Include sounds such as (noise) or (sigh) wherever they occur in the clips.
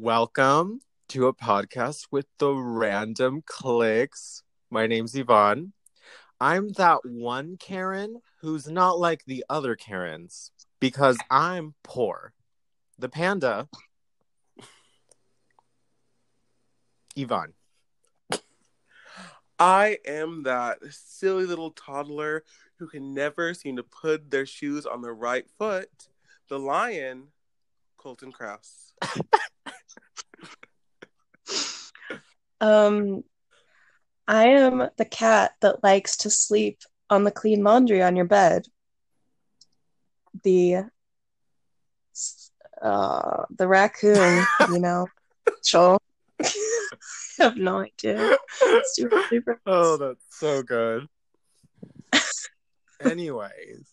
Welcome to a podcast with the random clicks. My name's Iván. I'm that one Karen who's not like the other Karens because I'm poor. The panda, Iván. I am that silly little toddler who can never seem to put their shoes on the right foot. The lion, Colton Kraus. (laughs) Um, I am the cat that likes to sleep on the clean laundry on your bed. The uh, the raccoon, (laughs) you know, Joel. (laughs) I have no idea. Super, super. (laughs) Oh, that's so good. Anyways,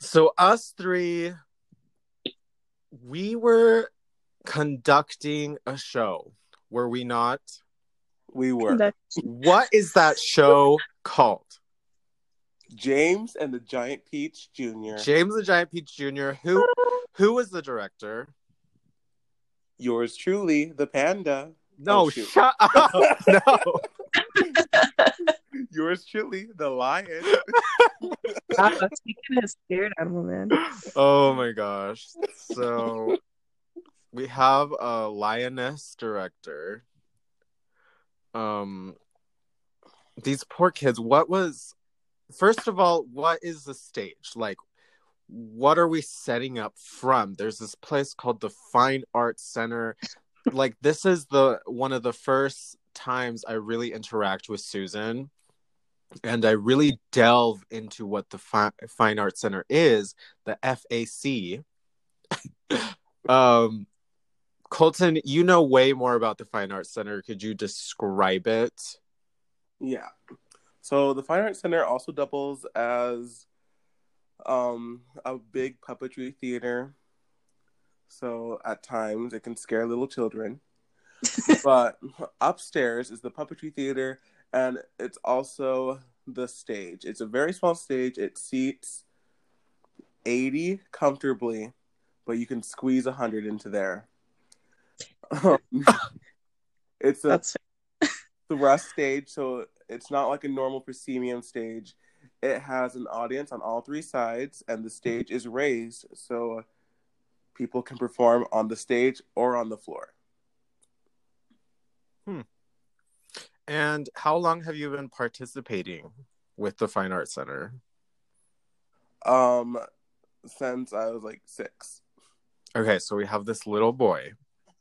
so us three, we were conducting a show, were we not? We were That- What is that show called? James and the Giant Peach Jr. James the Giant Peach Jr. Who who was the director? Yours truly, the panda. No, Oh, shut up. (laughs) no. Yours truly, the lion. Wow, speaking of spirit animal, man. Oh my gosh. So we have a lioness director. Um these poor kids, what was first of all, what is the stage? Like what are we setting up from? There's this place called the Fine Arts Center. Like this is the one of the first times I really interact with Susan and I really delve into what the Fi- Fine Arts Center is, the FAC. (laughs) um, Colton, you know way more about the Fine Arts Center. Could you describe it? Yeah. So the Fine Arts Center also doubles as um a big puppetry theater. So at times it can scare little children. (laughs) but upstairs is the puppetry theater and it's also the stage. It's a very small stage. It seats 80 comfortably, but you can squeeze 100 into there. Um, (laughs) it's a That's the stage, so it's not like a normal proscenium stage. It has an audience on all three sides, and the stage is raised so people can perform on the stage or on the floor. Hmm. And how long have you been participating with the Fine Arts Center? Um, since I was like six. Okay, so we have this little boy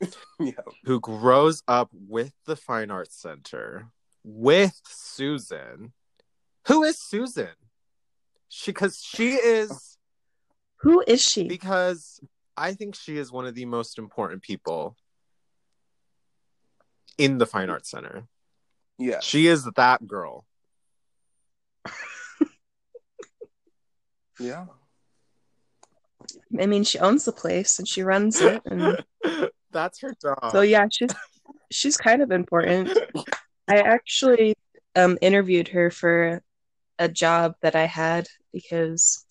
(laughs) Yeah, who grows up with the Fine Arts Center with Susan. Who is Susan? She because she is who is she? because I think she is one of the most important people in the Fine Arts Center. yeah. She is that girl. Yeah. I mean, she owns the place and she runs it, and (laughs) That's her job. so yeah, she's she's kind of important. (laughs) I actually um interviewed her for a job that I had because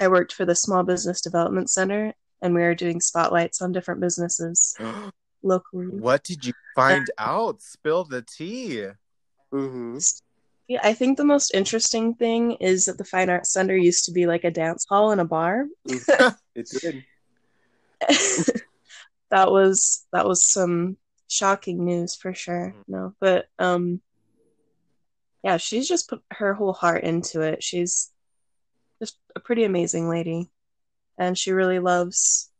I worked for the Small Business Development Center and we were doing spotlights on different businesses (gasps) locally. what did you find out? Spill the tea. Mm-hmm. Yeah, I think the most interesting thing is that the Fine Arts Center used to be like a dance hall and a bar. (laughs) It did. (laughs) that was that was some shocking news for sure. No, but um yeah, she's just put her whole heart into it. She's just a pretty amazing lady. And she really loves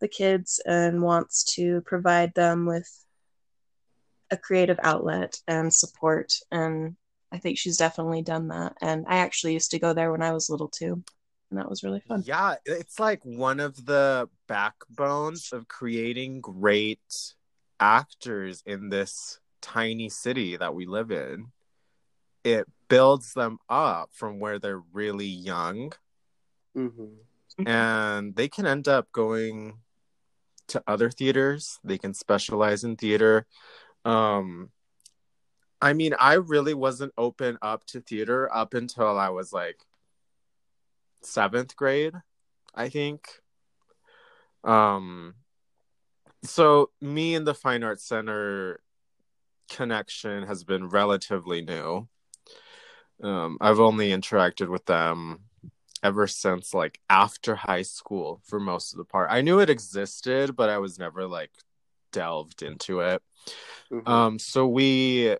the kids and wants to provide them with a creative outlet and support and I think she's definitely done that. And I actually used to go there when I was little too. And that was really fun. Yeah, it's like one of the backbones of creating great actors in this tiny city that we live in. It builds them up from where they're really young Mm-hmm. and they can end up going to other theaters. They can specialize in theater. Um I mean, I really wasn't open up to theater up until I was like seventh grade, I think. Um, so me and the Fine Arts Center connection has been relatively new. Um, I've only interacted with them ever since like after high school for most of the part. I knew it existed, but I was never like delved into it. Mhm. Um, so we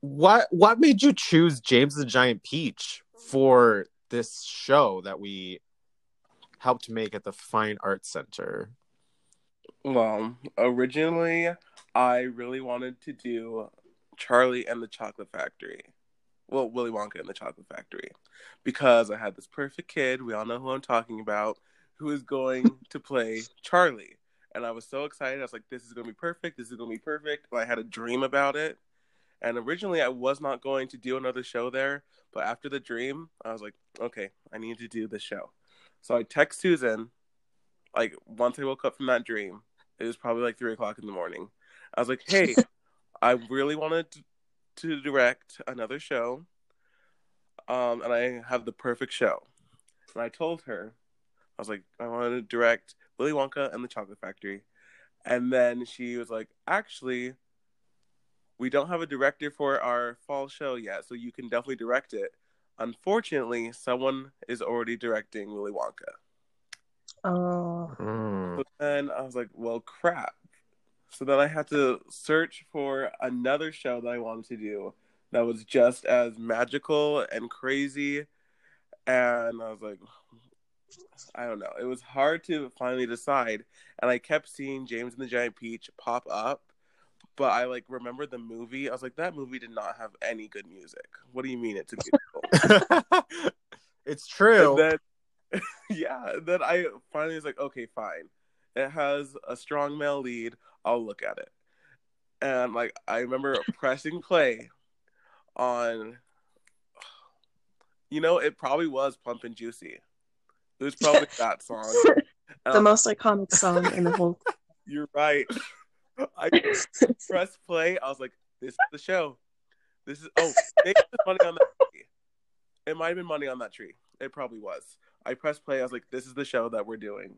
what what made you choose James the Giant Peach for this show that we helped make at the Fine Arts Center? Well, originally, I really wanted to do Charlie and the Chocolate Factory. Well, Willy Wonka and the Chocolate Factory. Because I had this perfect kid, we all know who I'm talking about, who is going (laughs) to play Charlie. And I was so excited. I was like, this is going to be perfect. This is going to be perfect. And I had a dream about it. And originally, I was not going to do another show there. But after the dream, I was like, okay, I need to do this show. So I text Susan, like, once I woke up from that dream. It was probably like three o'clock in the morning. I was like, hey, (laughs) I really wanted to, to direct another show. Um, and I have the perfect show. And I told her, I was like, I want to direct Willy Wonka and the Chocolate Factory. And then she was like, actually, we don't have a director for our fall show yet, so you can definitely direct it. Unfortunately, someone is already directing Willy Wonka. Oh, hmm. So then I was like, well, crap. So then I had to search for another show that I wanted to do that was just as magical and crazy. And I was like, I don't know. It was hard to finally decide. And I kept seeing James and the Giant Peach pop up. But I like remember the movie. I was like, that movie did not have any good music. What do you mean it's a musical? it's true. And then, (laughs) yeah, then I finally was like, okay, fine. It has a strong male lead. I'll look at it. And like, I remember (laughs) pressing play on, you know, it probably was Plump and Juicy. It was probably that song. (laughs) the most iconic song in the whole. You're right. I (laughs) pressed play. I was like, this is the show. This is, oh, maybe it was money on that (laughs) tree. It might have been money on that tree. It probably was. I pressed play. I was like, this is the show that we're doing.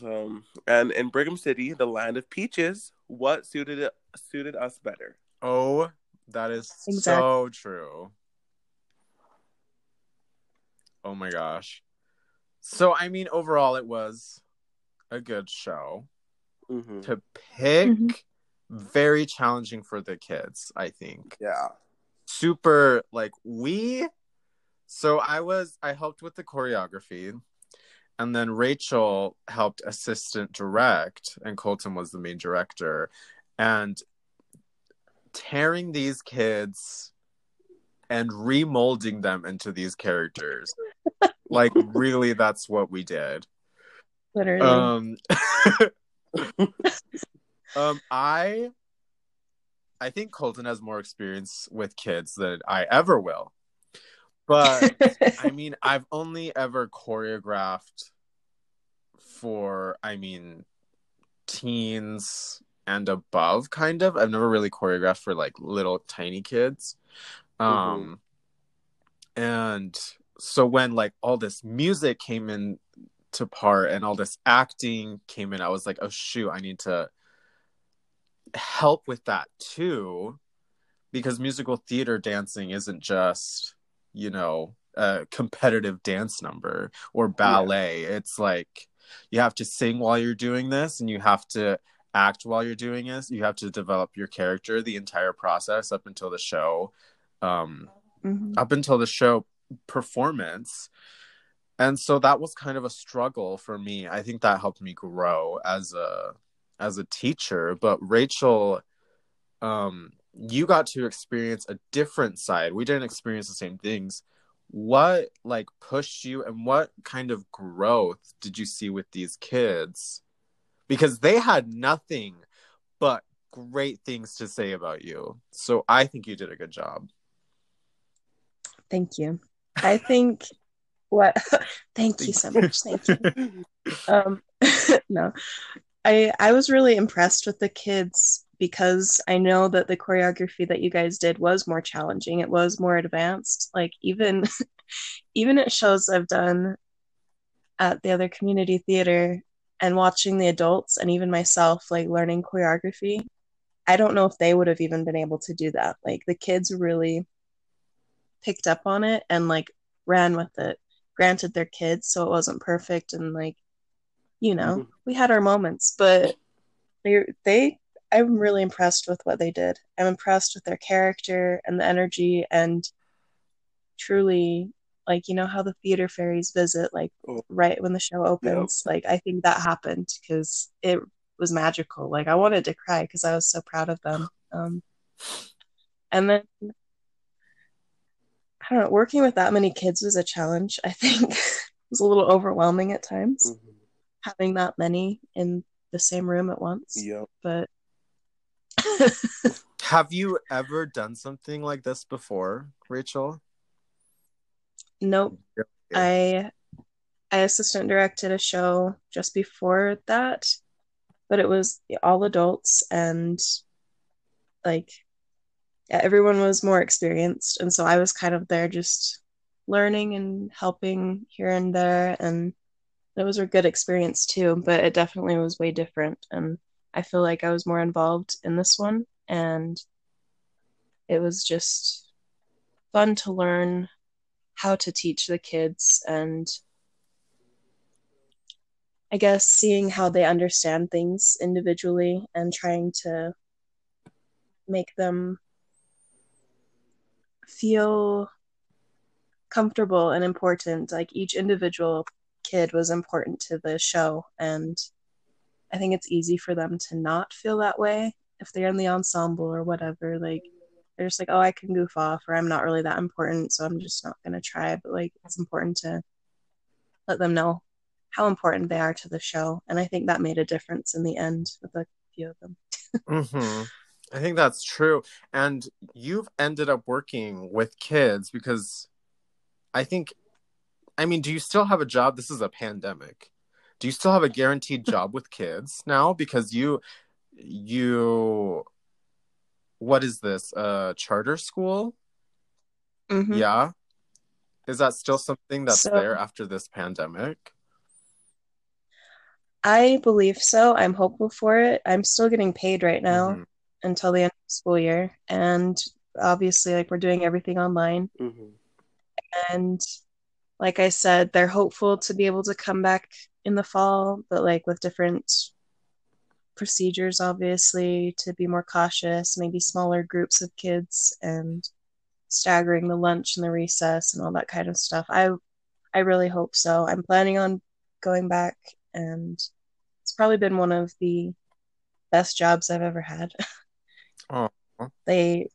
So, and in Brigham City, the land of peaches, what suited it, suited us better? oh, that is so true. Oh my gosh. So I mean overall it was a good show. Mm-hmm. To pick Mhm. very challenging for the kids, I think. Yeah. super like we so i was i helped with the choreography and then rachel helped assistant direct and colton was the main director and tearing these kids and remolding them into these characters (laughs) like really that's what we did Literally. um (laughs) um i i think colton has more experience with kids than i ever will. But (laughs) i mean i've only ever choreographed for i mean teens and above kind of. I've never really choreographed for like little tiny kids. Um and so when like all this music came in to part and all this acting came in i was like oh shoot i need to help with that too because musical theater dancing isn't just you know a competitive dance number or ballet. It's like you have to sing while you're doing this and you have to act while you're doing this. You have to develop your character the entire process up until the show um Mhm. up until the show performance and so that was kind of a struggle for me. I think that helped me grow as a as a teacher. But rachel um you got to experience a different side. We didn't experience the same things. What like pushed you and what kind of growth did you see with these kids? Because they had nothing but great things to say about you. So i think you did a good job. Thank you. I think what (laughs) thank you so much. Thank you. (laughs) Um (laughs) no. I I was really impressed with the kids because I know that the choreography that you guys did was more challenging. It was more advanced. Like even even at shows I've done at the other community theater, and watching the adults and even myself like learning choreography i don't know if they would have even been able to do that like the kids really picked up on it and like ran with it granted they're kids so it wasn't perfect and like you know Mhm. we had our moments but they they i'm really impressed with what they did. I'm impressed with their character and the energy and truly like you know how the theater fairies visit like Oh. right when the show opens? Like i think that happened because it was magical. Like i wanted to cry because i was so proud of them. Um and then i don't know working with that many kids was a challenge i think (laughs) it was a little overwhelming at times Mhm. having that many in the same room at once Yep. but (laughs) Have you ever done something like this before, Rachel? nope I I assistant directed a show just before that, but it was all adults and like yeah, everyone was more experienced, and so I was kind of there just learning and helping here and there, and it was a good experience too. But it definitely was way different, and I feel like I was more involved in this one, and it was just fun to learn how to teach the kids and I guess seeing how they understand things individually and trying to make them feel comfortable and important. Like each individual kid was important to the show, and I think it's easy for them to not feel that way if they're in the ensemble or whatever. Like they're just like, oh, I can goof off, or I'm not really that important, so I'm just not gonna try. But like it's important to let them know how important they are to the show, and I think that made a difference in the end with a few of them. (laughs) hmm I think that's true. And you've ended up working with kids because I think, I mean, do you still have a job? This is a pandemic. Do you still have a guaranteed (laughs) job with kids now? Because you, you, what is this? A charter school? Mhm. Yeah. Is that still something that's So- there after this pandemic? I believe so. I'm hopeful for it. I'm still getting paid right now Mhm. Until the end of the school year, and obviously, like we're doing everything online. Mhm. And like I said, they're hopeful to be able to come back in the fall, but like with different procedures, obviously, to be more cautious, maybe smaller groups of kids and staggering the lunch and the recess and all that kind of stuff. I I really hope so. I'm planning on going back and it's probably been one of the best jobs I've ever had. (laughs) Oh. They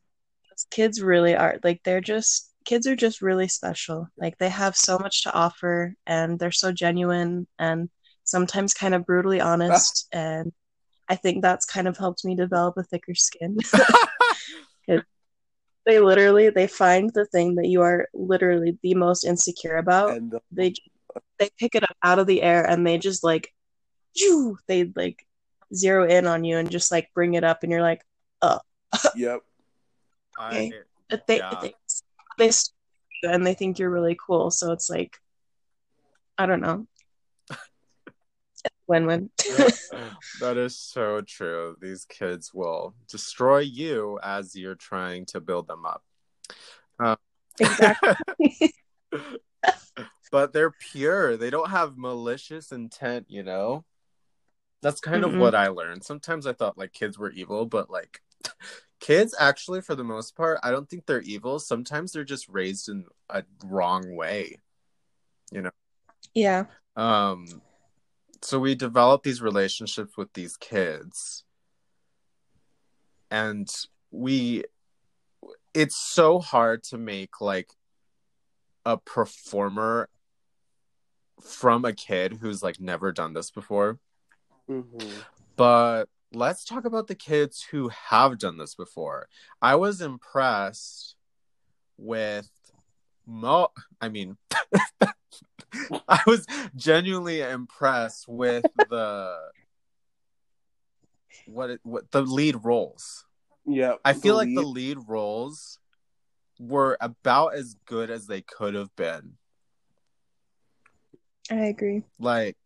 kids really are like they're just kids are just really special. Like they have so much to offer and they're so genuine and sometimes kind of brutally honest (laughs) and I think that's kind of helped me develop a thicker skin. (laughs) (laughs) they literally they find the thing that you are literally the most insecure about. And the, They they pick it up out of the air and they just like they like zero in on you and just like bring it up and you're like yep. I, but they Yeah. they, they s- and they think you're really cool so it's like i don't know win-win (laughs) that is so true. These kids will destroy you as you're trying to build them up. Um, exactly (laughs) (laughs) but they're pure. They don't have malicious intent, you know? That's kind of Mm-mm. what I learned. Sometimes I thought like kids were evil, but like kids actually for the most part, I don't think they're evil. Sometimes they're just raised in a wrong way. You know? Yeah Um so we develop these relationships with these kids and we it's so hard to make like a performer from a kid who's like never done this before Mhm. but let's talk about the kids who have done this before. I was impressed with mo i mean (laughs) i was genuinely impressed with (laughs) the what it, what the lead roles. Yep. i feel like the lead- lead roles were about as good as they could have been. I agree. Like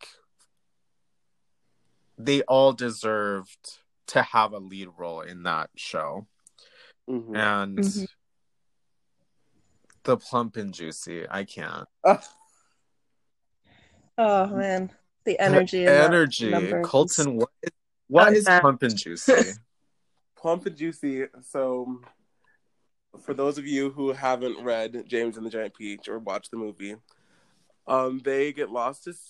they all deserved to have a lead role in that show. Mhm. And Mhm. the plump and juicy, I can't. Ah, (laughs) Oh man, the The energy. in that energy. number was- Colton, what is, what is plump and juicy? (laughs) plump and juicy. So, for those of you who haven't read James and the Giant Peach or watched the movie, um, they get lost as,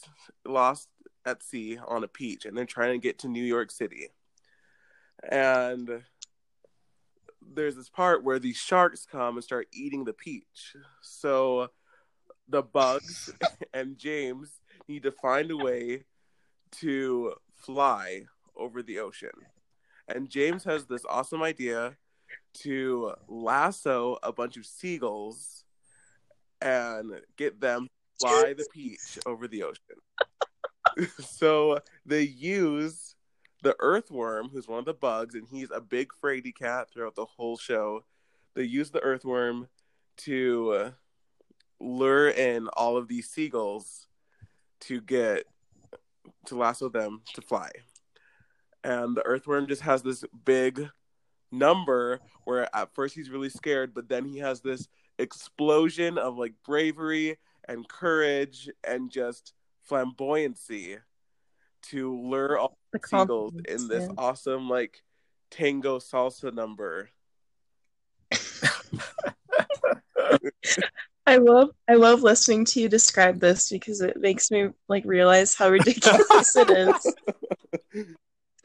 lost at sea on a peach, and they're trying to get to New York City. And there's this part where these sharks come and start eating the peach. So the bugs (laughs) and James need to find a way to fly over the ocean. And James has this awesome idea to lasso a bunch of seagulls and get them fly the peach over the ocean. (laughs) so they use the earthworm, who's one of the bugs, and he's a big fraidy cat throughout the whole show. They use the earthworm to lure in all of these seagulls to get to lasso them to fly. And the earthworm just has this big number where at first he's really scared, but then he has this explosion of like bravery and courage and just flamboyancy to lure all the seagulls in this yeah. awesome like tango salsa number. (laughs) I love I love listening to you describe this because it makes me like realize how ridiculous it is. (laughs)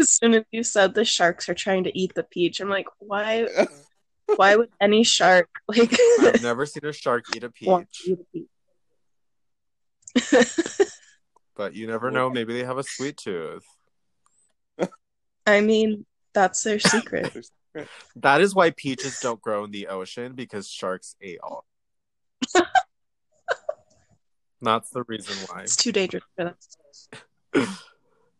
As soon as you said the sharks are trying to eat the peach, I'm like, why why would any shark like I've never seen a shark eat a (laughs) want peach, to eat a peach? But you never know. Maybe they have a sweet tooth. (laughs) I mean, that's their secret. That is why peaches don't grow in the ocean because sharks ate all. That's the reason why. It's too dangerous for them. (laughs)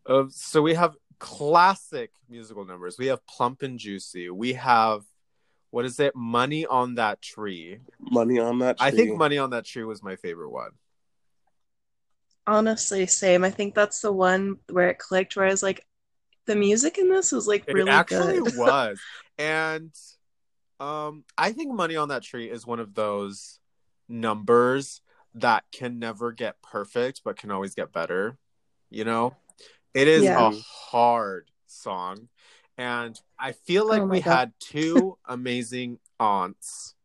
Um, so we have classic musical numbers. We have Plump and Juicy. We have what is it? Money on that tree. Money on that tree. I think Money on that tree was my favorite one. Honestly, same. I think that's the one where it clicked where I was like, the music in this is like really good. it actually good. (laughs) was. And um I think Money on that tree is one of those numbers that can never get perfect but can always get better. You know? It is Yeah. a hard song. And I feel like Oh we God. had two (laughs) amazing aunts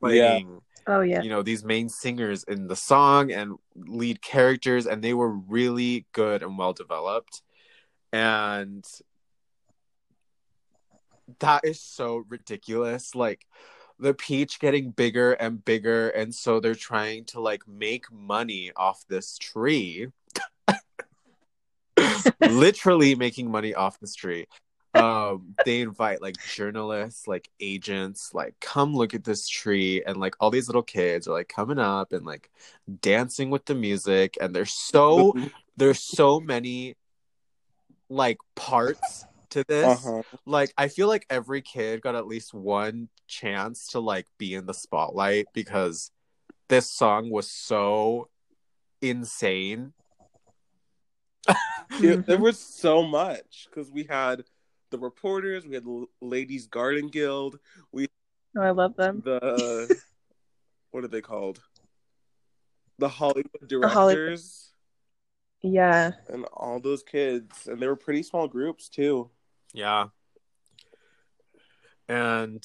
playing Oh yeah. you know these main singers in the song and lead characters and they were really good and well developed. And that is so ridiculous. Like the peach getting bigger and bigger and so they're trying to like make money off this tree. (laughs) (laughs) Literally making money off this tree um they invite like journalists like agents like come look at this tree and like all these little kids are like coming up and like dancing with the music and there's so there's so many like parts to this uh-huh. like i feel like every kid got at least one chance to like be in the spotlight because this song was so insane Yeah, there Mhm. was so much because we had the reporters, we had the Ladies Garden Guild, we Oh, I love them. the (laughs) what are they called? The Hollywood directors Hollywood- Yeah. and all those kids, and they were pretty small groups too. Yeah. And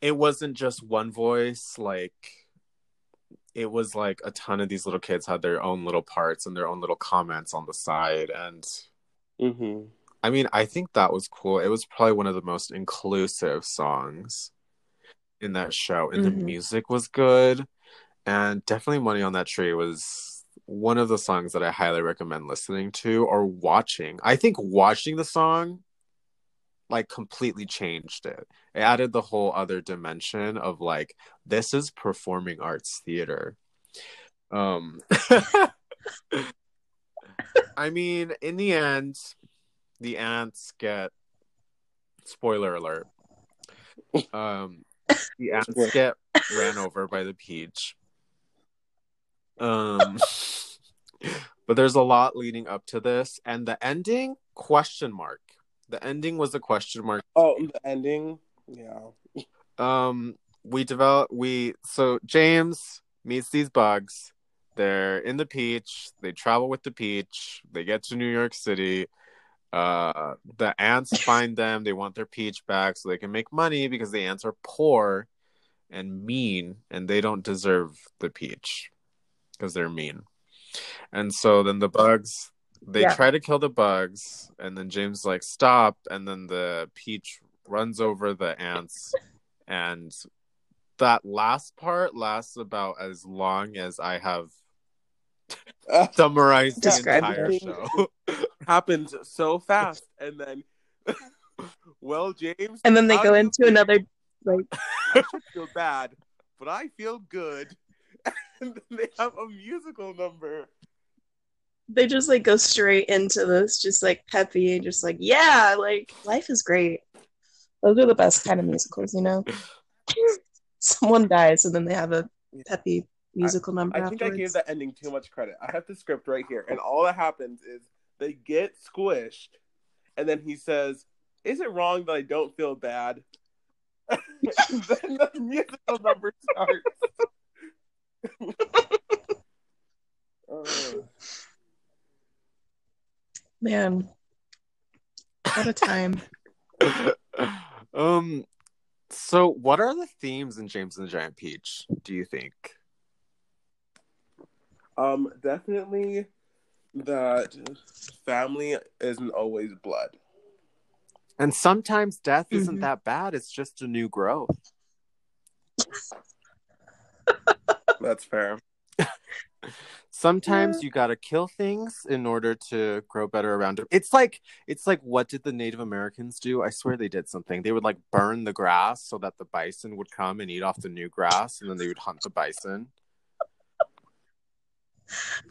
it wasn't just one voice, like it was like a ton of these little kids had their own little parts and their own little comments on the side and Mm-hmm. I mean, I think that was cool. It was probably one of the most inclusive songs in that show and the Mhm. music was good and definitely Money on That Tree was one of the songs that I highly recommend listening to or watching. I think watching the song like completely changed it. It added the whole other dimension of like this is performing arts theater. Um (laughs) I mean, in the end, the ants get spoiler alert. (laughs) Um the ants get ran over by the peach. Um (laughs) but there's a lot leading up to this, and the ending question mark. The ending was a question mark. Oh, the ending. Yeah. Um, we develop we so James meets these bugs. They're in the peach. They travel with the peach. They get to New York City. Uh, the ants find them. They want their peach back so they can make money because the ants are poor and mean, and they don't deserve the peach because they're mean. And so then the bugs they Yeah. try to kill the bugs, and then James like stop, and then the peach runs over the ants, and that last part lasts about as long as I have Uh, (laughs) summarized the entire show. (laughs) happened so (laughs) fast, and then, (laughs) well, James. And then they go into another like (laughs) I should feel bad, but I feel good. And then they have a musical number. they just like go straight into this just like peppy and just like yeah like life is great those are the best kind of musicals you know someone dies and then they have a peppy musical number I think I gave that ending too much credit. I have the script right here, and all that happens is they get squished, and then he says, "Is it wrong that I don't feel bad?" (laughs) then the musical number starts. Oh. (laughs) man what a time (laughs) um so what are the themes in James and the Giant Peach, do you think? Um, definitely that family isn't always blood. And sometimes death isn't Mhm. that bad, it's just a new growth. (laughs) That's fair. (laughs) Sometimes you gotta kill things in order to grow better around it. It's like it's like what did the Native Americans do? I swear they did something. They would like burn the grass so that the bison would come and eat off the new grass, and then they would hunt the bison.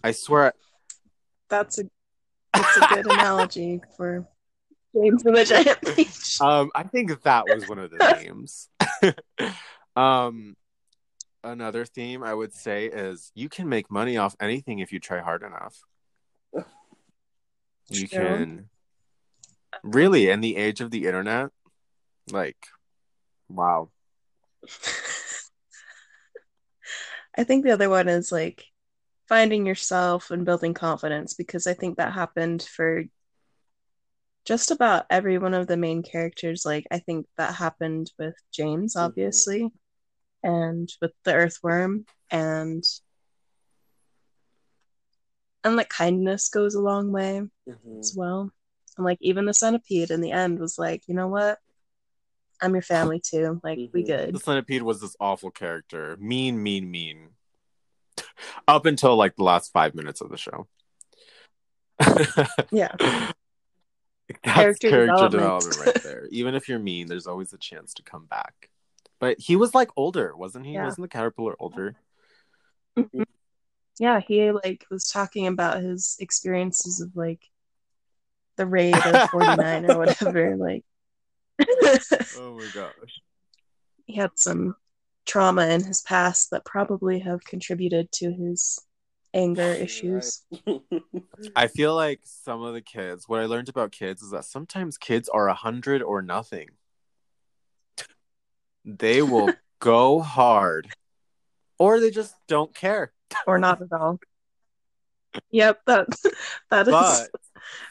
I swear, that's a that's a good analogy for James and the Giant Peach um, I think that was one of the (laughs) themes. (laughs) um, another theme I would say is you can make money off anything if you try hard enough. You True. can really in the age of the internet, like, wow. (laughs) I think the other one is like finding yourself and building confidence because I think that happened for just about every one of the main characters. Like, I think that happened with James, Mhm. obviously, and with the earthworm, and and like kindness goes a long way Mhm. as well. And like even the centipede in the end was like, you know what? I'm your family too. Like we Mhm. good. The centipede was this awful character. Mean, mean, mean. Up until like the last five minutes of the show. (laughs) Yeah. That's Character character, development. development. right there. (laughs) Even if you're mean, there's always a chance to come back. But he was like older, wasn't he? Yeah. Wasn't the caterpillar older? Mm-hmm. yeah, he like was talking about his experiences of like the raid of 49 or (laughs) whatever. Like Oh my gosh. he had some trauma in his past that probably have contributed to his anger issues. (laughs) I feel like some of the kids, what I learned about kids is that sometimes kids are a hundred or nothing. They will (laughs) go hard, or they just don't care. Or not at all. Yep, that (laughs) that is But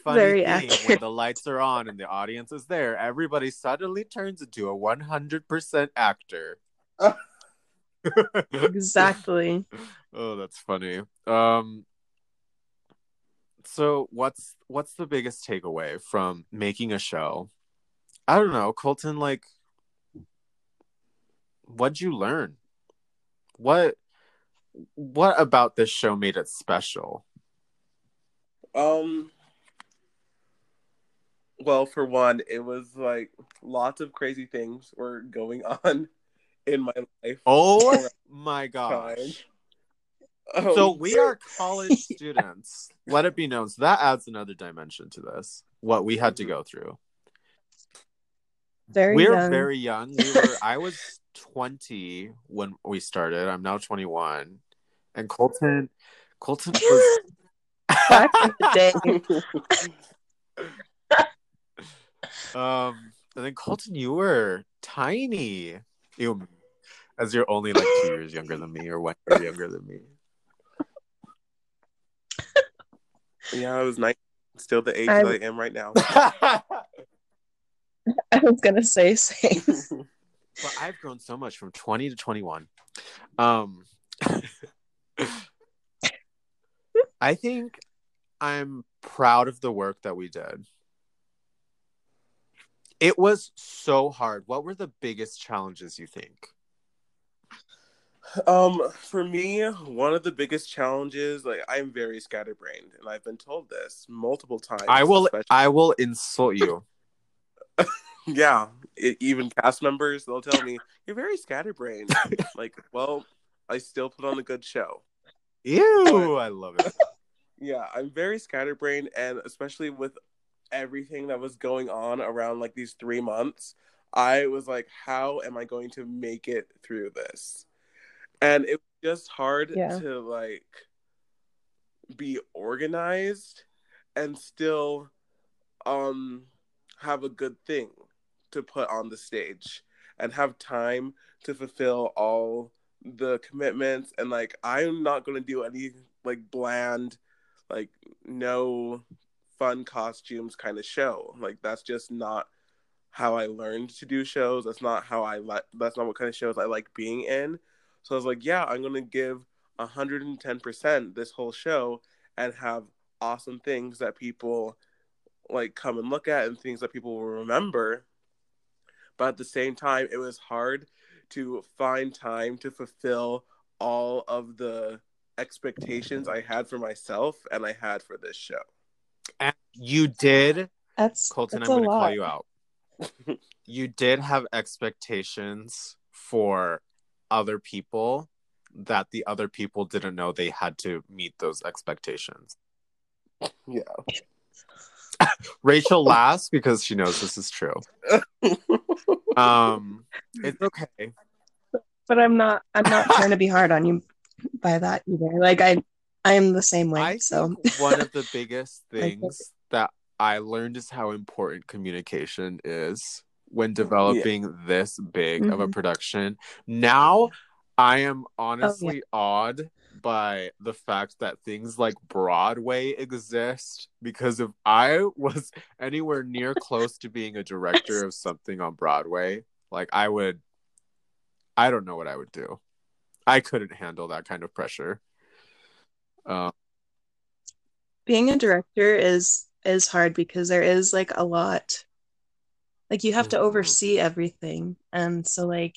funny Very thing, when the lights are on and the audience is there, everybody suddenly turns into a one hundred percent actor. (laughs) exactly. oh, that's funny. Um, so what's what's the biggest takeaway from making a show? I don't know, Colton. Like, what'd you learn? What what about this show made it special? Um. Well, for one, it was like lots of crazy things were going (laughs) on in my life. Oh my gosh! Um, (laughs) So we are college (laughs) students. Let it be known. So that adds another dimension to this. What we had to go through. Very we were young. very young. We were. I (laughs) was twenty when we started. I'm now twenty one, and Colton, Colton was. Back in the day. Um, and then Colton, you were tiny. You, as you're only like two years younger than me, or one year younger than me. (laughs) yeah, I was nine. Still the age I- that I am right now. (laughs) (laughs) I was gonna say same. but I've grown so much from 20 to 21. Um, I think I'm proud of the work that we did. It was so hard. What were the biggest challenges you think? Um, for me, one of the biggest challenges, like I'm very scatterbrained, and I've been told this multiple times. I will especially- I will insult you. (laughs) yeah, it, even cast members, they'll tell me you're very scatterbrained. (laughs) like, well, I still put on a good show. Ew, I love it. (laughs) Yeah, I'm very scatterbrained, and especially with everything that was going on around like these three months, I was like, how am I going to make it through this? And it was just hard Yeah. to like be organized and still um have a good thing to put on the stage and have time to fulfill all the commitments. And like I'm not going to do any like bland like no fun costumes kind of show. Like that's just not how I learned to do shows. That's not how I like that's not what kind of shows I like being in so I was like yeah I'm going to give 110% this whole show and have awesome things that people like come and look at and things that people will remember but at the same time it was hard to find time to fulfill all of the expectations I had for myself and I had for this show. And you did, That's Colton, that's I'm going to call you out. you did have expectations for other people that the other people didn't know they had to meet those expectations. Yeah. Rachel laughs because she knows this is true. (laughs) Um, it's okay. But I'm not. I'm not trying to be hard on you by that either. Like I, I am the same way. I so one of the biggest (laughs) things that I learned is how important communication is when developing this big of a Mhm. production. Now I am Oh, honestly awed by the fact that things like Broadway exist because if I was anywhere near close to being a director (laughs) of something on Broadway, like I would I don't know what I would do. I couldn't handle that kind of pressure. Um being a director is is hard because there is like a lot. Like you have to Mhm. oversee everything, and so like,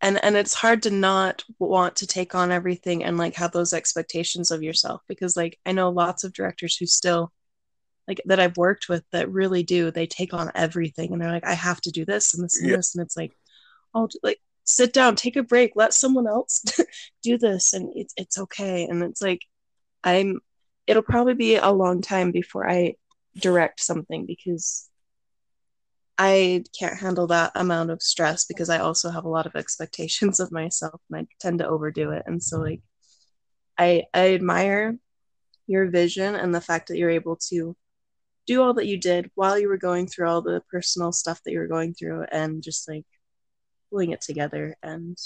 and and it's hard to not want to take on everything and like have those expectations of yourself because like I know lots of directors who still like that I've worked with that really do. They take on everything and they're like I have to do this and this and Yeah. this. And it's like oh like sit down take a break let someone else (laughs) do this. And it's it's okay. And it's like I'm it'll probably be a long time before I direct something because I can't handle that amount of stress because I also have a lot of expectations of myself and I tend to overdo it. And so like I I admire your vision and the fact that you're able to do all that you did while you were going through all the personal stuff that you were going through and just like pulling it together and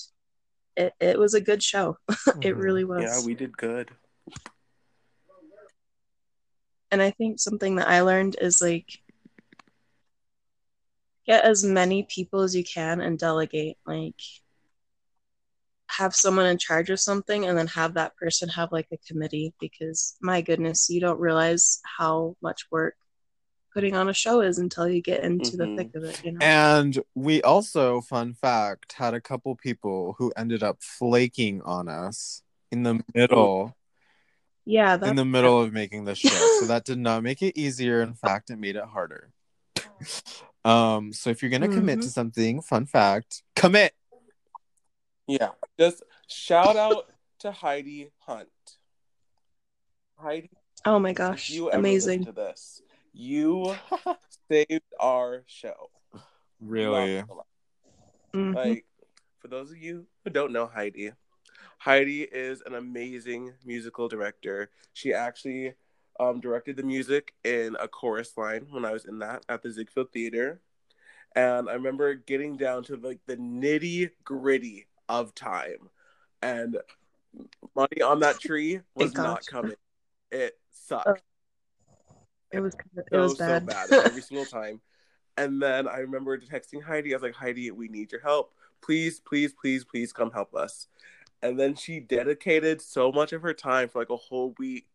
it, it was a good show. (laughs) it Mhm. really was. Yeah, we did good. And I think something that I learned is like get as many people as you can and delegate. Like have someone in charge of something and then have that person have like a committee because my goodness, you don't realize how much work putting on a show is until you get into Mhm. the thick of it, you know. And we also, fun fact, had a couple people who ended up flaking on us in the middle yeah, in the middle of making the show. So that did not make it easier. In fact, it made it harder. (laughs) Um, so if you're gonna commit to Mhm. something, fun fact, commit. Yeah. Just shout out to Heidi Hunt. Heidi, oh my gosh, you ever amazing. to this, you (laughs) saved our show. Really? Not gonna lie. Mhm. Like, for those of you who don't know Heidi, Heidi is an amazing musical director. She actually um, directed the music in a chorus line when I was in that at the Ziegfeld Theater. And I remember getting down to like the nitty gritty of time. And money on that tree was not coming. It sucked. Oh, It was it so, was bad. so bad every (laughs) single time. And then I remember texting Heidi. I was like, Heidi, we need your help. Please, please, please, please come help us. And then she dedicated so much of her time for like a whole week,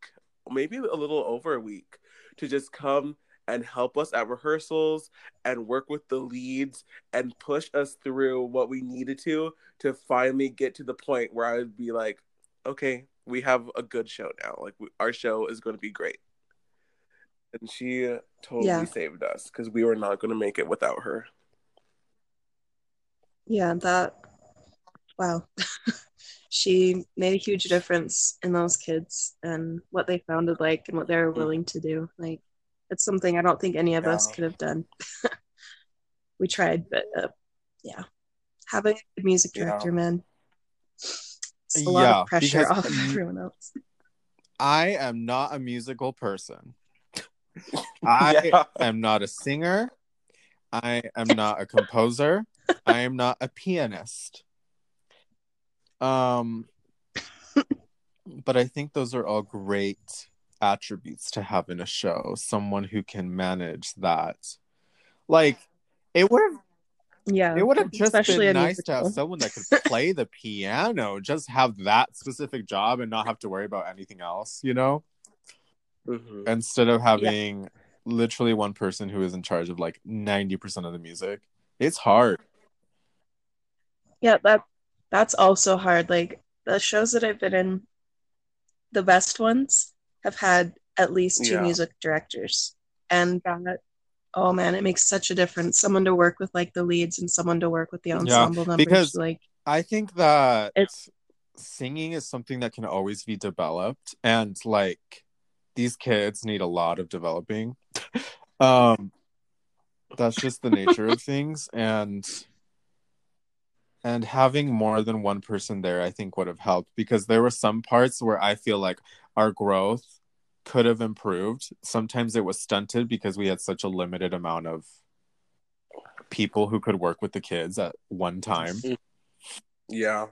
maybe a little over a week, to just come and help us at rehearsals and work with the leads and push us through what we needed to to finally get to the point where I would be like, okay, we have a good show now. Like we, our show is going to be great. And she totally Yeah. saved us because we were not going to make it without her. Yeah, that wow. (laughs) she made a huge difference in those kids and what they sounded like and what they were willing to do. Like it's something I don't think any of us could have done. (laughs) we tried, but uh, yeah. Having a good music Yeah. director, man. It's a lot Yeah, of pressure because- off of (laughs) everyone else. I am not a musical person. (laughs) I Yeah. am not a singer. I am not a composer. I am not a pianist. Um but I think those are all great attributes to have in a show. Someone who can manage that. Like it would have Yeah. it would have just especially been a nice to have someone that could (laughs) play the piano, just have that specific job and not have to worry about anything else, you know? Mhm. Instead of having literally one person who is in charge of like 90% of the music. It's hard. Yeah, that that's also hard. Like the shows that I've been in, the best ones have had at least two Yeah. music directors. And that oh man, it makes such a difference. Someone to work with like the leads and someone to work with the ensemble members. because- like I think that It's- singing is something that can always be developed and like these kids need a lot of developing. (laughs) um that's just the nature of (laughs) things and and having more than one person there I think would have helped because there were some parts where I feel like our growth could have improved. Sometimes it was stunted because we had such a limited amount of people who could work with the kids at one time. Mm-hmm. Yeah.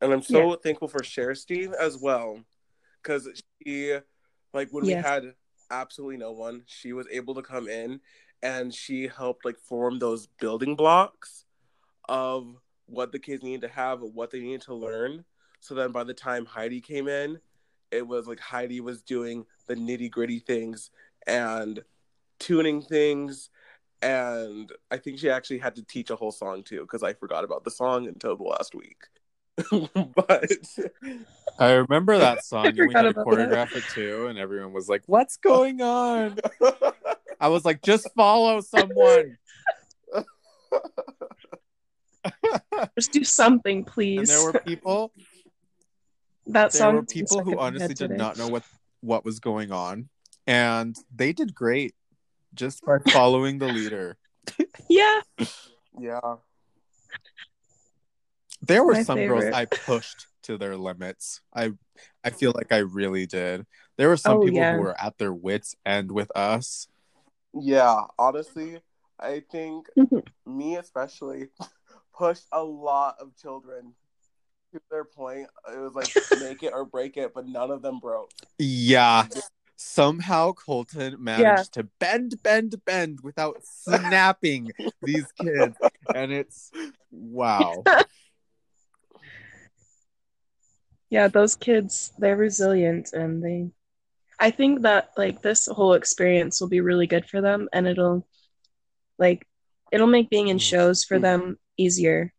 And I'm so thankful for Cherstein as well. Because she, like, when Yes. we had absolutely no one, she was able to come in and she helped, like, form those building blocks of what the kids needed to have, what they needed to learn. So then by the time Heidi came in, it was like Heidi was doing the nitty gritty things and tuning things. And I think she actually had to teach a whole song too, because I forgot about the song until the last week. (laughs) but I remember that (laughs) song and we had to choreograph it too, and everyone was like, What's (laughs) going on? I was like, just follow someone. (laughs) just do something, and please. (laughs) there were people that there song were people who honestly did not know what what was going on. And they did great just by following the leader. (laughs) Yeah. yeah. There were My some favorite. girls I pushed to their limits. I I feel like I really did. There were some Oh, people yeah. who were at their wits end with us. Yeah, honestly, I think me especially pushed a lot of children to their point. It was like (laughs) make it or break it, but none of them broke. Yeah. Somehow Colton managed Yeah. to bend, bend, bend without snapping these (laughs) kids. And it's wow. (laughs) yeah those kids they're resilient and they i think that like this whole experience will be really good for them and it'll like it'll make being in Mm. shows for Mm. them easier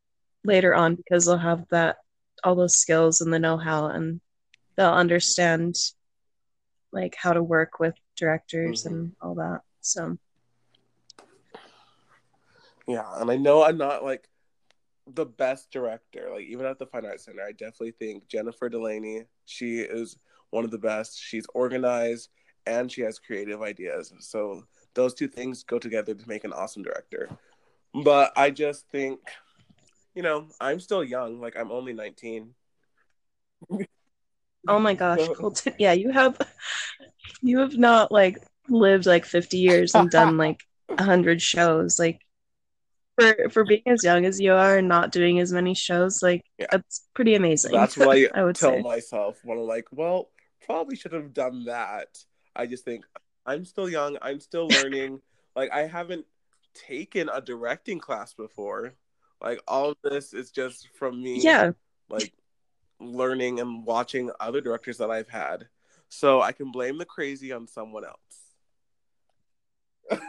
later on because they'll have that all those skills and the know-how and they'll understand like how to work with directors Mhm. and all that so Yeah, and I know I'm not like the best director. Like even at the Fine Arts Center, I definitely think Jennifer Delaney. She is one of the best. She's organized and she has creative ideas. So those two things go together to make an awesome director. But I just think, you know, I'm still young. Like I'm only 19. oh my gosh colton yeah you have you have not like lived like 50 years and done (laughs) like 100 shows like for for being as young as you are and not doing as many shows like Yeah. that's pretty amazing That's why (laughs) I, I would tell say. myself when I'm like, well, probably should have done that. I just think I'm still young. I'm still learning. like I haven't taken a directing class before. Like all of this is just from me. yeah Like learning and watching other directors that I've had. So I can blame the crazy on someone else.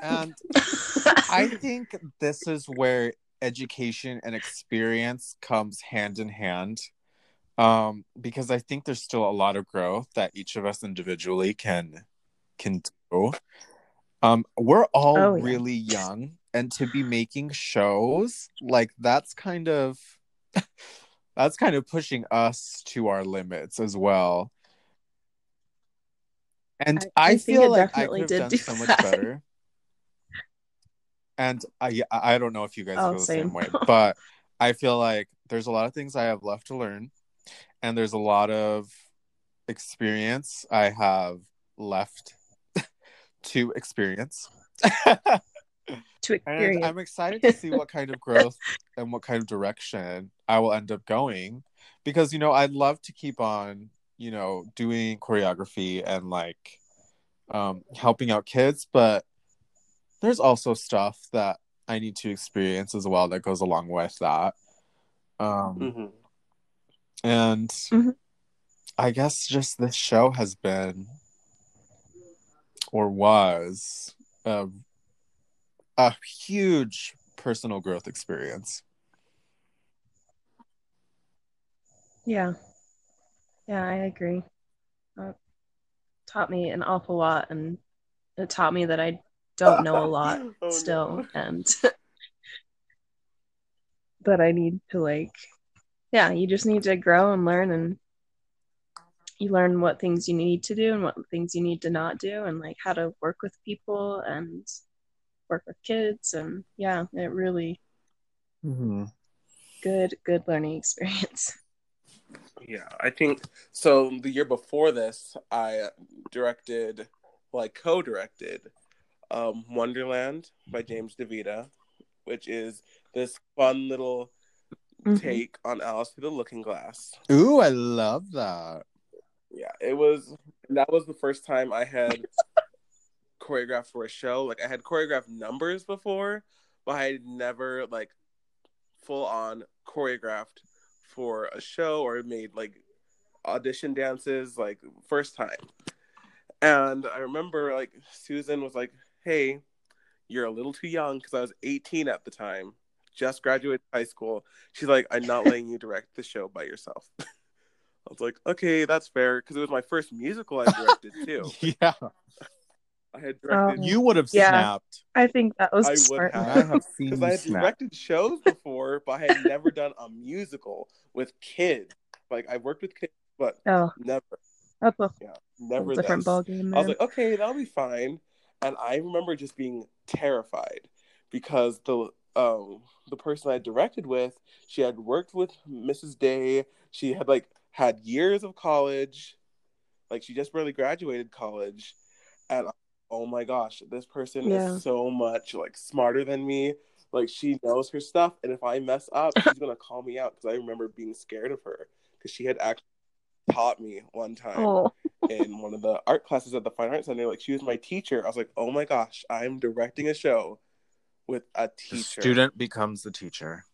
And (laughs) I think this is where education and experience comes hand in hand. Um, because I think there's still a lot of growth that each of us individually can can do. Um, we're all Oh, yeah. really young, and to be making shows like that's kind of (laughs) that's kind of pushing us to our limits as well. And I- I, I feel like I could did have done do so much that. better. And I I don't know if you guys Oh, feel the same same. way, (laughs) but I feel like there's a lot of things I have left to learn, and there's a lot of experience I have left to experience. to And experience I'm excited to see what kind of (laughs) growth and what kind of direction I will end up going because you know I'd love to keep on you know doing choreography and like um helping out kids but there's also stuff that I need to experience as well that goes along with that um hmm and Mhm. I guess just this show has been or was a, a huge personal growth experience. yeah yeah i agree uh, taught me an awful lot and it taught me that i don't know a lot (laughs) Oh, still no. and (laughs) that I need to like yeah, you just need to grow and learn and you learn what things you need to do and what things you need to not do and like how to work with people and work with kids and yeah, it really Mm-hmm. good good learning (laughs) experience. Yeah, I think so. The year before this, I directed, like co-directed, um, Wonderland by James DeVita, which is this fun little Mhm. take on Alice Through the Looking Glass. Ooh, I love that. It was. That was the first time I had choreographed for a show. Like I had choreographed numbers before, but I had never like full on choreographed for a show or made like audition dances like first time. And I remember like Susan was like, "Hey, you're a little too young because I was 18 at the time, just graduated high school." She's like, "I'm not letting you direct the show by yourself." (laughs) I was like, "Okay, that's fair," because it was my first musical I directed too. (laughs) Yeah, I had directed Um, you would have Yeah. snapped. I think that was I a would have. I have seen (laughs) because I had snap. directed shows before, but I had never done a musical with kids. Like I worked with kids, but Oh, never, that's a yeah, whole never different this. ballgame. I was like, okay, that'll be fine. And I remember just being terrified because the um the person I directed with, she had worked with Mrs. Day. She had like had years of college, like she just barely graduated college, and oh my gosh, this person Yeah. is so much like smarter than me. Like she knows her stuff, and if I mess up, (laughs) she's gonna call me out because I remember being scared of her because she had actually taught me one time oh, (laughs) in one of the art classes at the Fine Arts Center. Like she was my teacher. I was like, oh my gosh, I'm directing a show with a The teacher. student becomes the teacher.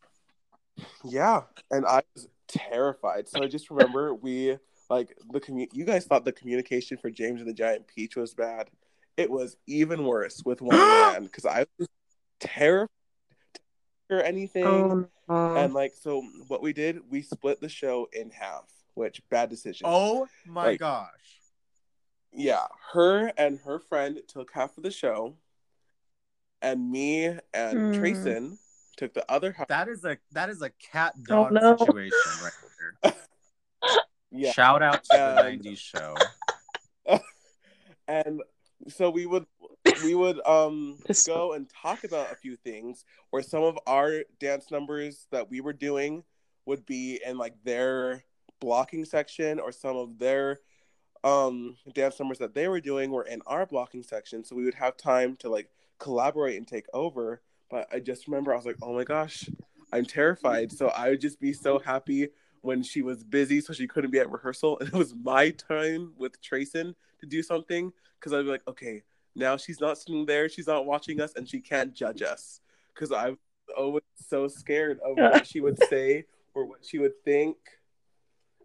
Yeah, and I was terrified. So I just remember we like the commu- You guys thought the communication for James and the Giant Peach was bad. It was even worse with Wonderland (gasps) because I was terrified to hear anything. oh, no. And like, so what we did, we split the show in half. Which bad decision. Oh my Like- gosh. yeah, her and her friend took half of the show, and me and Hmm. Trayson took the other half. That is a that is a cat dog no. situation right there. (laughs) Yeah, Shout out to the '90s show. (laughs) and so we would we would um This- go and talk about a few things, or some of our dance numbers that we were doing would be in like their blocking section, or some of their um dance numbers that they were doing were in our blocking section, so we would have time to like collaborate and take over. But I just remember I was like, oh my gosh, I'm terrified. So I would just be so happy when she was busy, so she couldn't be at rehearsal, and it was my time with Trayson to do something because I'd be like, okay, now she's not sitting there, she's not watching us, and she can't judge us because I was always so scared of what she would say or what she would think.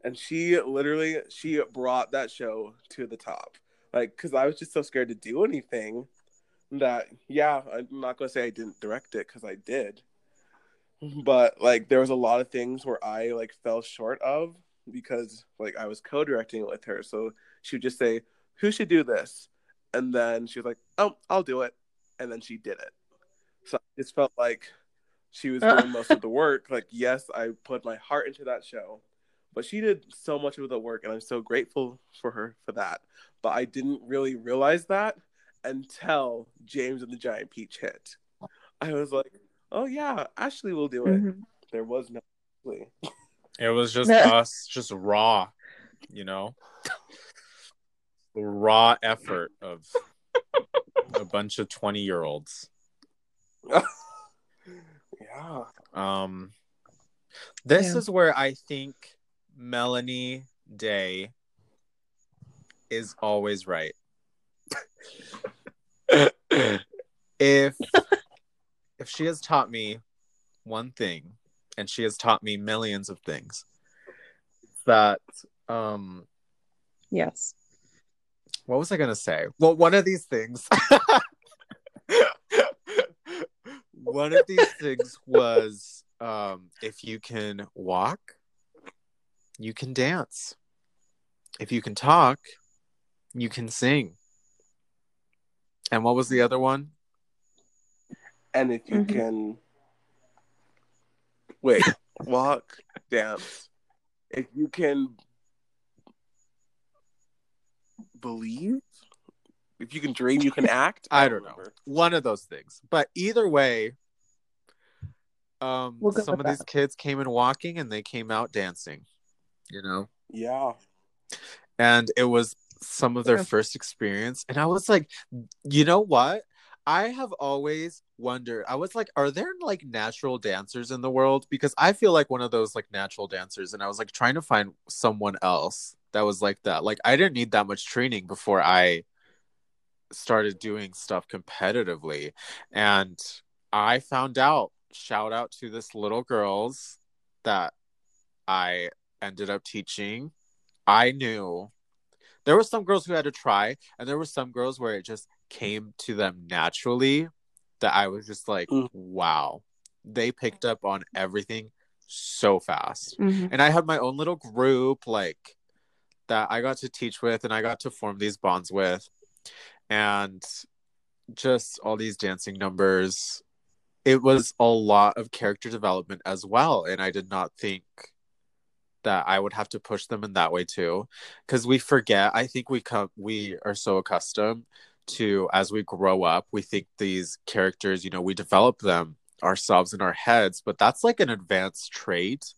And she literally she brought that show to the top, like because I was just so scared to do anything that yeah, I'm not gonna say I didn't direct it because I did, but like there was a lot of things where I like fell short of because like I was co-directing it with her, so she would just say, "Who should do this?" and then she was like, "Oh, I'll do it," and then she did it. So I just felt like she was doing most of the (laughs) work. Like, yes, I put my heart into that show, but she did so much of the work, and I'm so grateful for her for that. But I didn't really realize that until James and the Giant Peach hit. I was like, "Oh yeah, Ashley will do it." Mhm. There was no Ashley. It was just us, just raw, you know, the raw effort of a bunch of twenty-year-olds. (laughs) yeah. Um, this Yeah. is where I think Melanie Day is always right. If if she has taught me one thing, and she has taught me millions of things, that um Yes. what was I gonna say? Well, one of these things. (laughs) one of these things was um, if you can walk, you can dance. If you can talk, you can sing. And what was the other one? And if you Mhm. can wait, walk, dance. If you can believe, if you can dream, you can act. I don't know. One of those things. But either way, um, We'll some of with these kids came in walking and they came out dancing. You know? Yeah. and it was some of their first experience and i was like you know what? I have always wondered i was like are there like natural dancers in the world? Because i feel like one of those like natural dancers and i was like trying to find someone else that was like that. Like i didn't need that much training before i started doing stuff competitively and i found out shout out to this little girls that i ended up teaching. I knew there were some girls who had to try, and there were some girls where it just came to them naturally that I was just like, Mm. wow, they picked up on everything so fast. Mhm. And I had my own little group, like that I got to teach with and I got to form these bonds with. And just all these dancing numbers. It was a lot of character development as well. And I did not think that I would have to push them in that way too. Because we forget, I think we come we are so accustomed to as we grow up, we think these characters, you know, we develop them ourselves in our heads, but that's like an advanced trait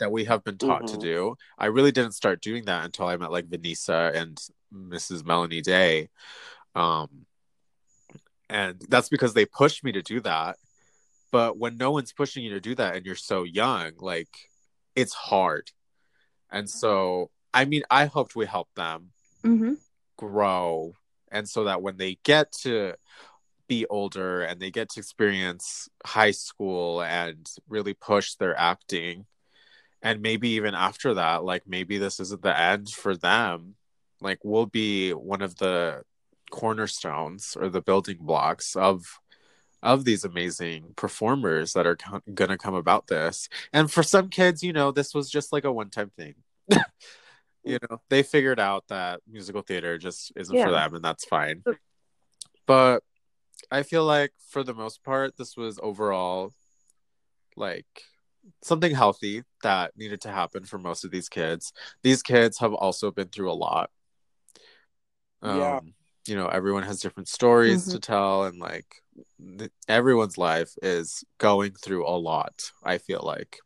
that we have been taught to Mhm. do. I really didn't start doing that until I met like Vanessa and Mrs. Melanie Day. Um and that's because they pushed me to do that. But when no one's pushing you to do that and you're so young, like it's hard. And so, I mean, I hoped we helped them Mhm. grow. And so that when they get to be older and they get to experience high school and really push their acting, and maybe even after that, like maybe this isn't the end for them, like we'll be one of the cornerstones or the building blocks of of these amazing performers that are co- gonna come about this. And for some kids you know this was just like a one-time thing. (laughs) You know they figured out that musical theater just isn't for them and that's fine. But i feel like for the most part this was overall like something healthy that needed to happen for most of these kids. These kids have also been through a lot. Um Yeah. You know everyone has different stories Mhm. to tell and like th- everyone's life is going through a lot i feel like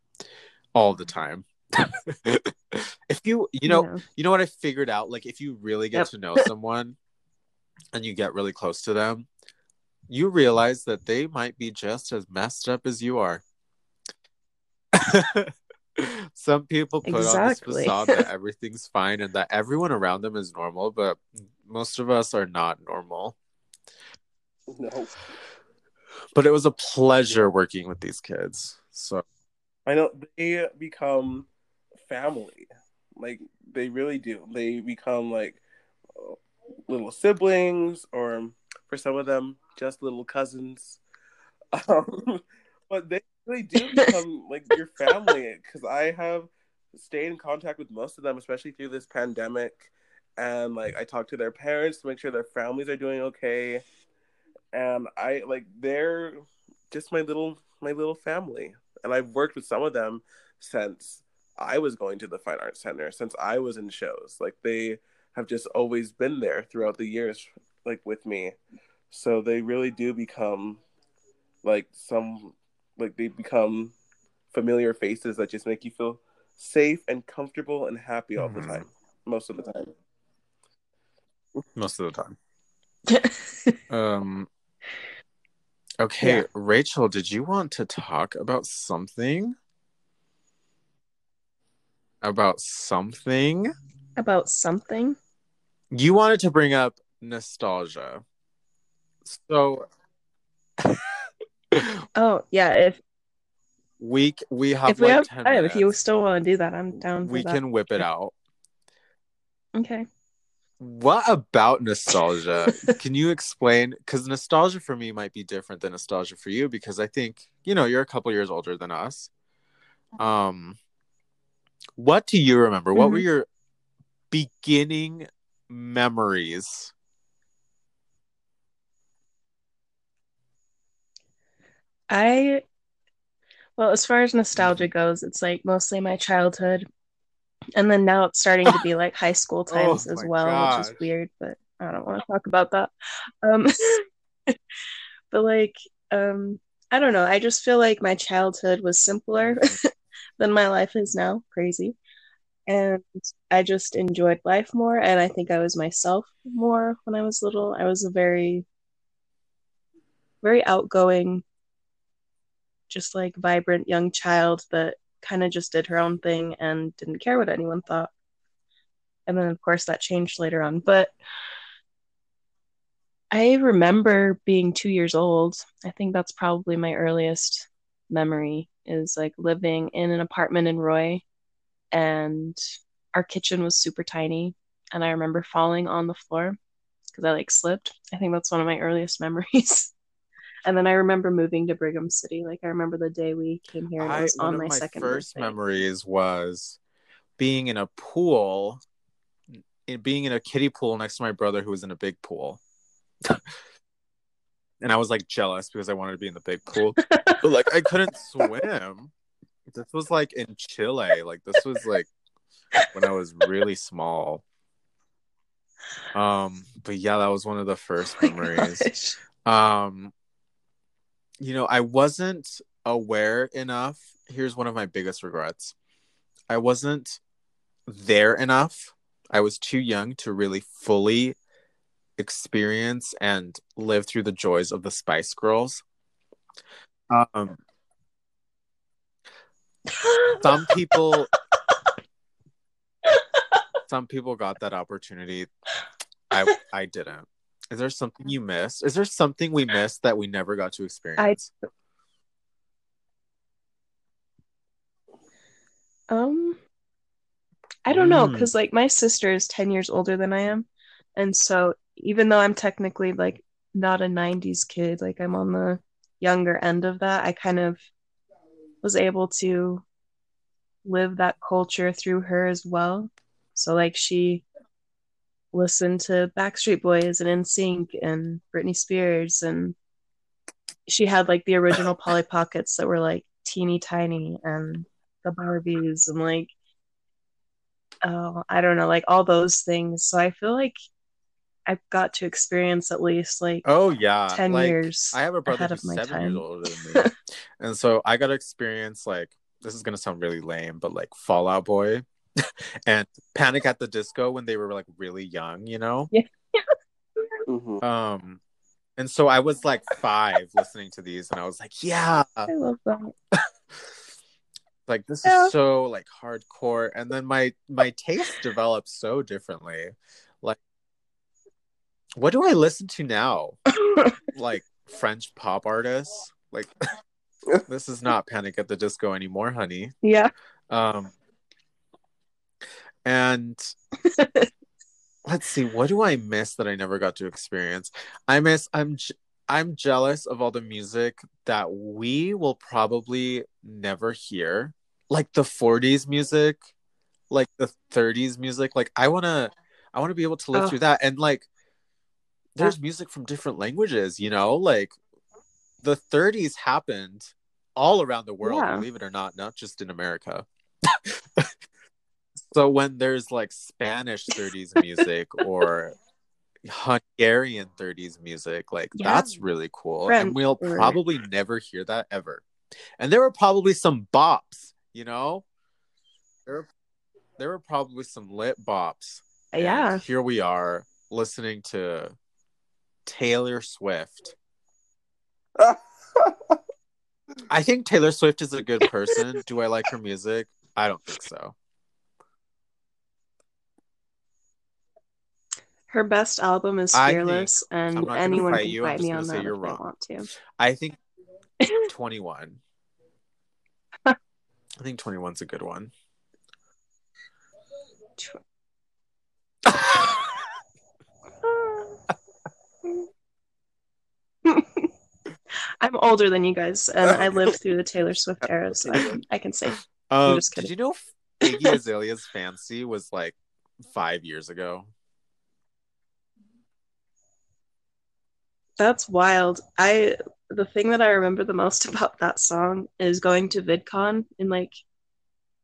all the time (laughs) if you you know Yeah. you know what I figured out like if you really get Yep. to know (laughs) someone and you get really close to them you realize that they might be just as messed up as you are. (laughs) Some people put Exactly. on this facade that everything's fine and that everyone around them is normal, but most of us are not normal. No, But it was a pleasure working with these kids. So I know they become family. Like they really do. They become like little siblings, or for some of them, just little cousins. Um, (laughs) but they really do become like your family because I have stayed in contact with most of them, especially through this pandemic. And like I talk to their parents to make sure their families are doing okay. And I like they're just my little my little family. And I've worked with some of them since I was going to the Fine Arts Center, since I was in shows. Like they have just always been there throughout the years, like with me. So they really do become like some like they become familiar faces that just make you feel safe and comfortable and happy all the Mhm. time. Most of the time. Most of the time. (laughs) Um Okay, Yeah. Rachel, did you want to talk about something? About something? About something? You wanted to bring up nostalgia. So (laughs) Oh yeah, if we we have if we like have 10 time, if you still want to do that, I'm down for we that. can whip it out. Okay. What about nostalgia? Can you explain? Because nostalgia for me might be different than nostalgia for you because I think you know you're a couple years older than us. Um, what do you remember? What were Mhm. your beginning memories? I well, as far as nostalgia goes, it's like mostly my childhood. And then now it's starting to be (laughs) like high school Oh times as my well, which is weird, but I don't want to talk about that. Um (laughs) but like um I don't know, I just feel like my childhood was simpler (laughs) than my life is now. Crazy. And I just enjoyed life more and I think I was myself more when I was little. I was a very very outgoing just like vibrant young child that kind of just did her own thing and didn't care what anyone thought. And then, of course, that changed later on. But I remember being two years old. I think that's probably my earliest memory is like living in an apartment in Roy, and our kitchen was super tiny. And I remember falling on the floor because I like slipped. I think that's one of my earliest (laughs) memories. And then I remember moving to Brigham City. Like I remember the day we came here and it I was one on of my, my second first birthday. memories was being in a pool, in, being in a kiddie pool next to my brother who was in a big pool. (laughs) and I was like jealous because I wanted to be in the big pool, (laughs) but like I couldn't swim. This was like in Chile. Like this was like when I was really small. Um, but yeah, that was one of the first (laughs) Oh memories. gosh. Um, you know, I wasn't aware enough. Here's one of my biggest regrets. I wasn't there enough. I was too young to really fully experience and live through the joys of the Spice Girls. Um, some people (laughs) some people got that opportunity. I I didn't. Is there something you missed? Is there something we missed that we never got to experience? Um, I don't know, Mm. because like my sister is 10 years older than I am. And so even though I'm technically like not a 90s kid, like I'm on the younger end of that, I kind of was able to live that culture through her as well. So like she listened to Backstreet Boys and NSYNC and Britney Spears and she had like the original (laughs) Polly Pockets that were like teeny tiny and the Barbies and like oh I don't know like all those things. So I feel like I've got to experience at least like Oh yeah, 10 like years I have a brother who's seven years time. older than me, (laughs) and so I got to experience like this is gonna sound really lame, but like Fall Out Boy (laughs) and Panic at the Disco when they were like really young, you know? Yeah. Mhm. Um and so I was like five listening to these and I was like, yeah, I love that. (laughs) like this Yeah. is so like hardcore. And then my my taste developed so differently. Like what do I listen to now? (laughs) Like French pop artists? Like this is not Panic at the Disco anymore, honey. yeah. Um, and (laughs) let's see, what do I miss that I never got to experience? I miss. I'm. I'm jealous of all the music that we will probably never hear, like the '40s music, like the '30s music. Like I wanna, I wanna be able to live Oh. through that. And like, there's music from different languages. You know, like the '30s happened all around the world. Yeah. Believe it or not, not just in America. (laughs) so when there's like Spanish 30s music or Hungarian 30s music, like Yeah. that's really cool. French and we'll probably never hear that ever. And there were probably some bops, you know? There were, there were probably some lit bops. And Yeah. here we are listening to Taylor Swift. (laughs) I think Taylor Swift is a good person. Do I like her music? I don't think so. Her best album is I think- Fearless, and anyone can you, fight me on that you're if wrong. they want to. I think (laughs) 21. I think 21's a good one. (laughs) I'm older than you guys, and I lived (laughs) through the Taylor Swift era, so I can, I can say Um, just did you know Iggy Azalea's Fancy was like five years ago? That's wild. I the thing that I remember the most (laughs) about that song is going to VidCon in like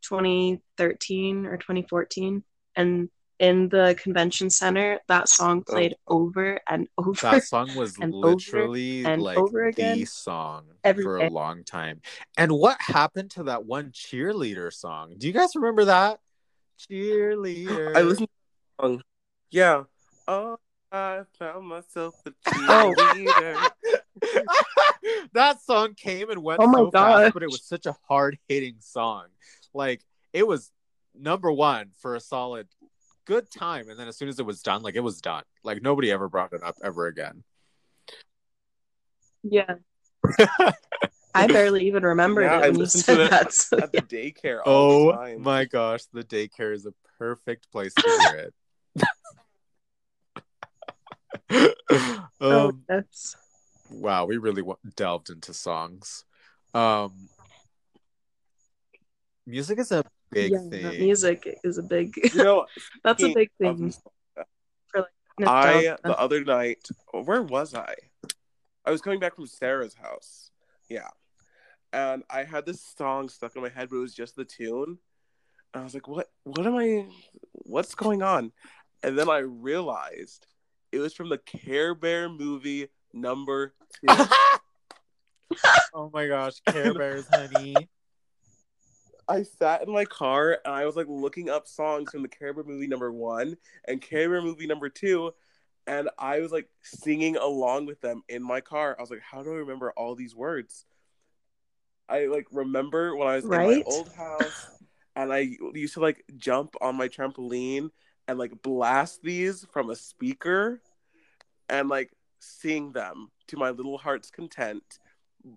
2013 or 2014, and in the convention center, that song oh. played over and (laughs) over. That song was And literally and like over again the song every for day. a long time. And what happened to that one cheerleader song? Do you guys remember that? Cheerleader. I listened to the song. Yeah. Oh, I found myself a Oh. cheerleader. (laughs) that song came and went Oh my so gosh. fast, but it was such a hard hitting song. Like it was number one for a solid good time, and then as soon as it was done, like it was done. Like nobody ever brought it up ever again. Yeah, (laughs) I barely even remembered Yeah, it I when you said to it that. So, At the daycare all the oh time. my gosh, the daycare is a perfect place to hear it. (laughs) (laughs) Oh, um, yes. wow, we really w- delved into songs. Um, music is a big Yeah, thing. music is a big. You know, (laughs) That's a big thing. nostalgia, for like I nostalgia. the other night, where was I? I was coming back from Sarah's house. Yeah. And I had this song stuck in my head, but it was just the tune. And I was like, what what am I what's going on? And then I realized it was from the Care Bear movie number two. (laughs) oh my gosh, (laughs) Care Bears, honey. I sat in my car and I was like looking up songs from the Care Bear movie number one and Care Bear movie number two, and I was like singing along with them in my car. I was like, how do I remember all these words? I like remember when I was in Right? my old house and I used to like jump on my trampoline and like blast these from a speaker and like sing them to my little heart's content,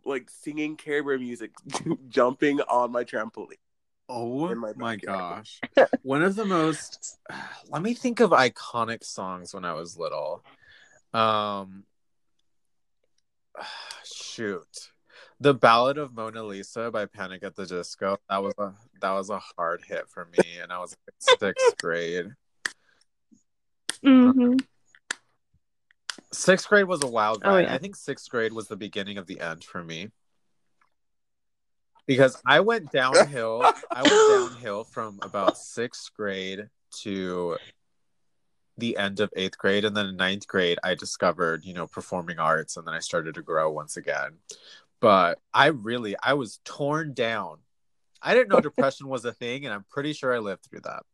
like singing Care Bear music, (laughs) jumping on my trampoline. Oh my my, gosh. One of the most (sighs) let me think of iconic songs when I was little. Um (sighs) shoot. The Ballad of Mona Lisa by Panic at the Disco. That was a that was a hard hit for me and I was in sixth grade. Mhm. Sixth grade was a wild Oh, ride. yeah. I think sixth grade was the beginning of the end for me. Because I went downhill. I went (laughs) downhill from about sixth grade to the end of eighth grade. And then in ninth grade, I discovered, you know, performing arts. And then I started to grow once again. But I really, I was torn down. I didn't know (laughs) depression was a thing, and I'm pretty sure I lived through that.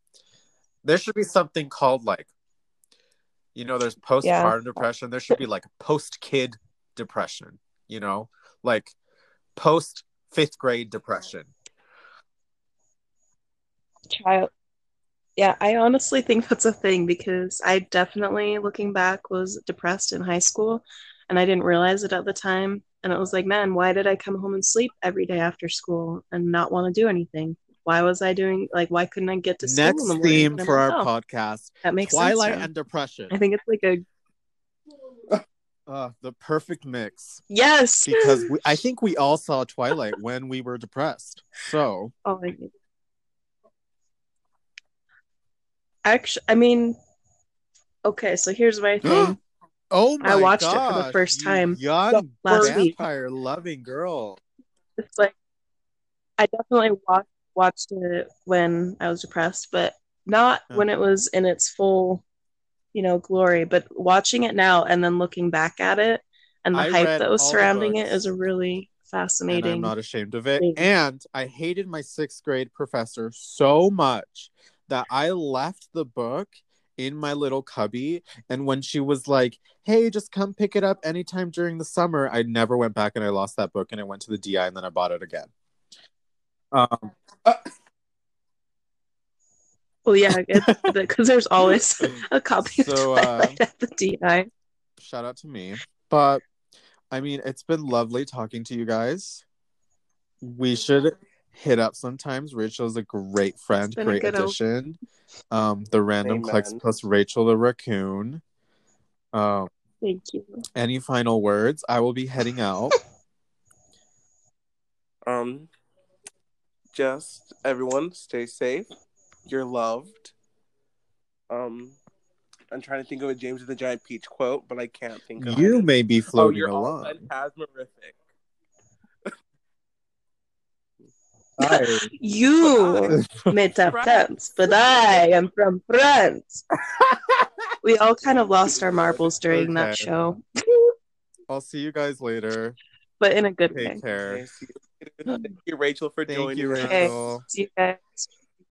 There should be something called like, you know, there's postpartum Yeah. depression. There should be like post kid depression. You know, like post fifth grade depression. child yeah i honestly think that's a thing because i definitely looking back was depressed in high school and i didn't realize it at the time and it was like man why did i come home and sleep every day after school and not want to do anything why was i doing like why couldn't i get to school Next the theme for our oh, podcast: that makes Twilight sense and depression. i think it's like a Uh, the perfect mix. yes Because we, I (laughs) think we all saw Twilight when we were depressed. So oh actually i mean okay so here's my (gasps) thing Oh my I watched it for the first time Young last week. vampire loving girl. it's like I definitely watched watched it when I was depressed, but not Yeah. when it was in its full, you know, glory. But watching it now and then looking back at it and the I hype that was surrounding it is a really And I'm not ashamed of it. thing. And I hated my sixth grade professor so much that I left the book in my little cubby. And when she was like, hey, just come pick it up anytime during the summer, I never went back and I lost that book and I went to the DI and then I bought it again. Um, Well, yeah, because there's always a copy of So, uh, at the DI. shout out to me. But I mean, it's been lovely talking to you guys. We should hit up sometimes. Rachel's a great friend, great good o- addition. Um, the random Amen. clicks plus Rachel the raccoon. Um, Thank you. any final words? I will be heading out. Um, just everyone stay safe. You're loved. Um, I'm trying to think of a James and the Giant Peach quote, but I can't think of you it. may be Oh, floating you're all along. phantasmerific. Hi. (laughs) You made up France, but I am from France. (laughs) we all kind of lost our marbles during that show, I'll see you guys later. but in a good way. Take care. Okay, see you later. Thank you, Rachel, for Thank joining you, us. Okay. Rachel. See you guys.